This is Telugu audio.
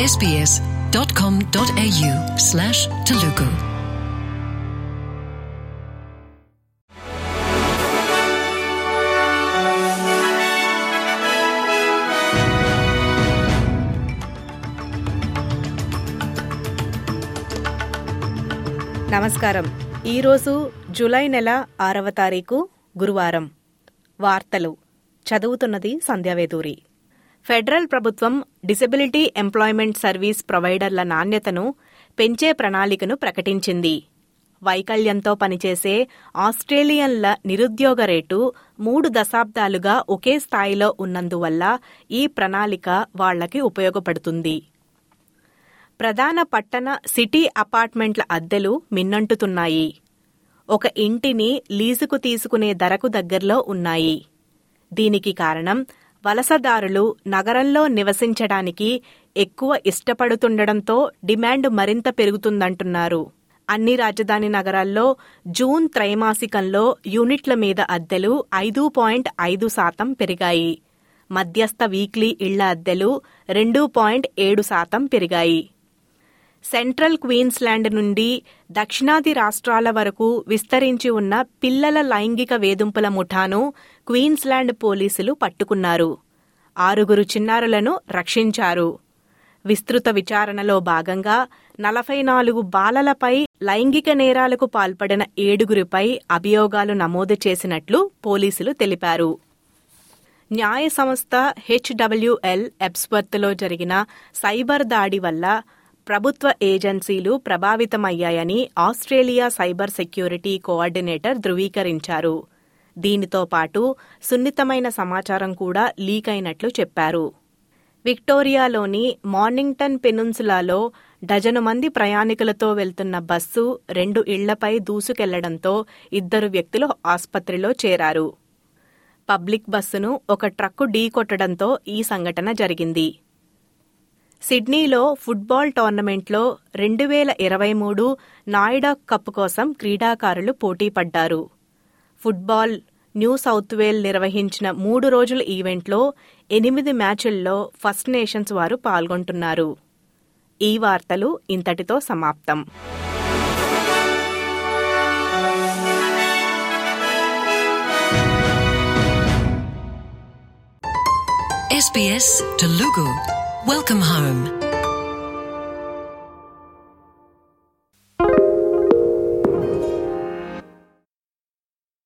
sbs.com.au slash Telugu. నమస్కారం. ఈరోజు జూలై నెల ఆరవ తారీఖు గురువారం. వార్తలు. చదువుతున్నది సంధ్యావేదూరి. ఫెడరల్ ప్రభుత్వం డిసెబిలిటీ ఎంప్లాయ్మెంట్ సర్వీస్ ప్రొవైడర్ల నాణ్యతను పెంచే ప్రణాళికను ప్రకటించింది. వైకల్యంతో పనిచేసే ఆస్ట్రేలియన్ల నిరుద్యోగ రేటు మూడు దశాబ్దాలుగా ఒకే స్థాయిలో ఉన్నందువల్ల ఈ ప్రణాళిక వాళ్ళకి ఉపయోగపడుతుంది. ప్రధాన పట్టణ సిటీ అపార్ట్మెంట్ల అద్దెలు మిన్నంటుతున్నాయి. ఒక ఇంటిని లీజుకు తీసుకునే ధరకు దగ్గరలో ఉన్నాయి. దీనికి కారణం వలసదారులు నగరంలో నివసించడానికి ఎక్కువ ఇష్టపడుతుండటంతో డిమాండ్ మరింత పెరుగుతుందంటున్నారు. అన్ని రాజధాని నగరాల్లో జూన్ త్రైమాసికంలో యూనిట్ల మీద అద్దెలు ఐదు పాయింట్ ఐదు శాతం పెరిగాయి. మధ్యస్థ వీక్లీ ఇళ్ళ అద్దెలు రెండు పాయింట్ ఏడు శాతం పెరిగాయి. సెంట్రల్ క్వీన్స్లాండ్ నుండి దక్షిణాది రాష్ట్రాల వరకు విస్తరించి ఉన్న పిల్లల లైంగిక వేధింపుల ముఠాను క్వీన్స్లాండ్ పోలీసులు పట్టుకున్నారు. ఆరుగురు చిన్నారులను రక్షించారు. విస్తృత విచారణలో భాగంగా నలభై నాలుగు బాలలపై లైంగిక నేరాలకు పాల్పడిన ఏడుగురిపై అభియోగాలు నమోదు చేసినట్లు పోలీసులు తెలిపారు. న్యాయ సంస్థ హెచ్డబ్ల్యూఎల్ ఎబ్స్వర్త్లో జరిగిన సైబర్ దాడి వల్ల ప్రభుత్వ ఏజెన్సీలు ప్రభావితమయ్యాయని ఆస్ట్రేలియా సైబర్ సెక్యూరిటీ కోఆర్డినేటర్ ధృవీకరించారు. దీనితో పాటు సున్నితమైన సమాచారం కూడా లీక్ అయినట్లు చెప్పారు. విక్టోరియాలోని మార్నింగ్టన్ పెనున్సులాలో డజను మంది ప్రయాణికులతో వెళ్తున్న బస్సు రెండు ఇళ్ళపై దూసుకెళ్ళడంతో ఇద్దరు వ్యక్తులు ఆస్పత్రిలో చేరారు. పబ్లిక్ బస్సును ఒక ట్రక్కు ఢీకొట్టడంతో ఈ సంఘటన జరిగింది. సిడ్నీలో ఫుట్బాల్ టోర్నమెంట్లో రెండు వేల ఇరవై మూడు నాయిడా కప్ కోసం క్రీడాకారులు పోటీపడ్డారు ఫుట్బాల్ న్యూ సౌత్ వేల్ నిర్వహించిన మూడు రోజుల ఈవెంట్లో ఎనిమిది మ్యాచుల్లో ఫస్ట్ నేషన్స్ వారు పాల్గొంటున్నారు. ఈ వార్తలు ఇంతటితో సమాప్తం. SBS Telugu. Welcome home.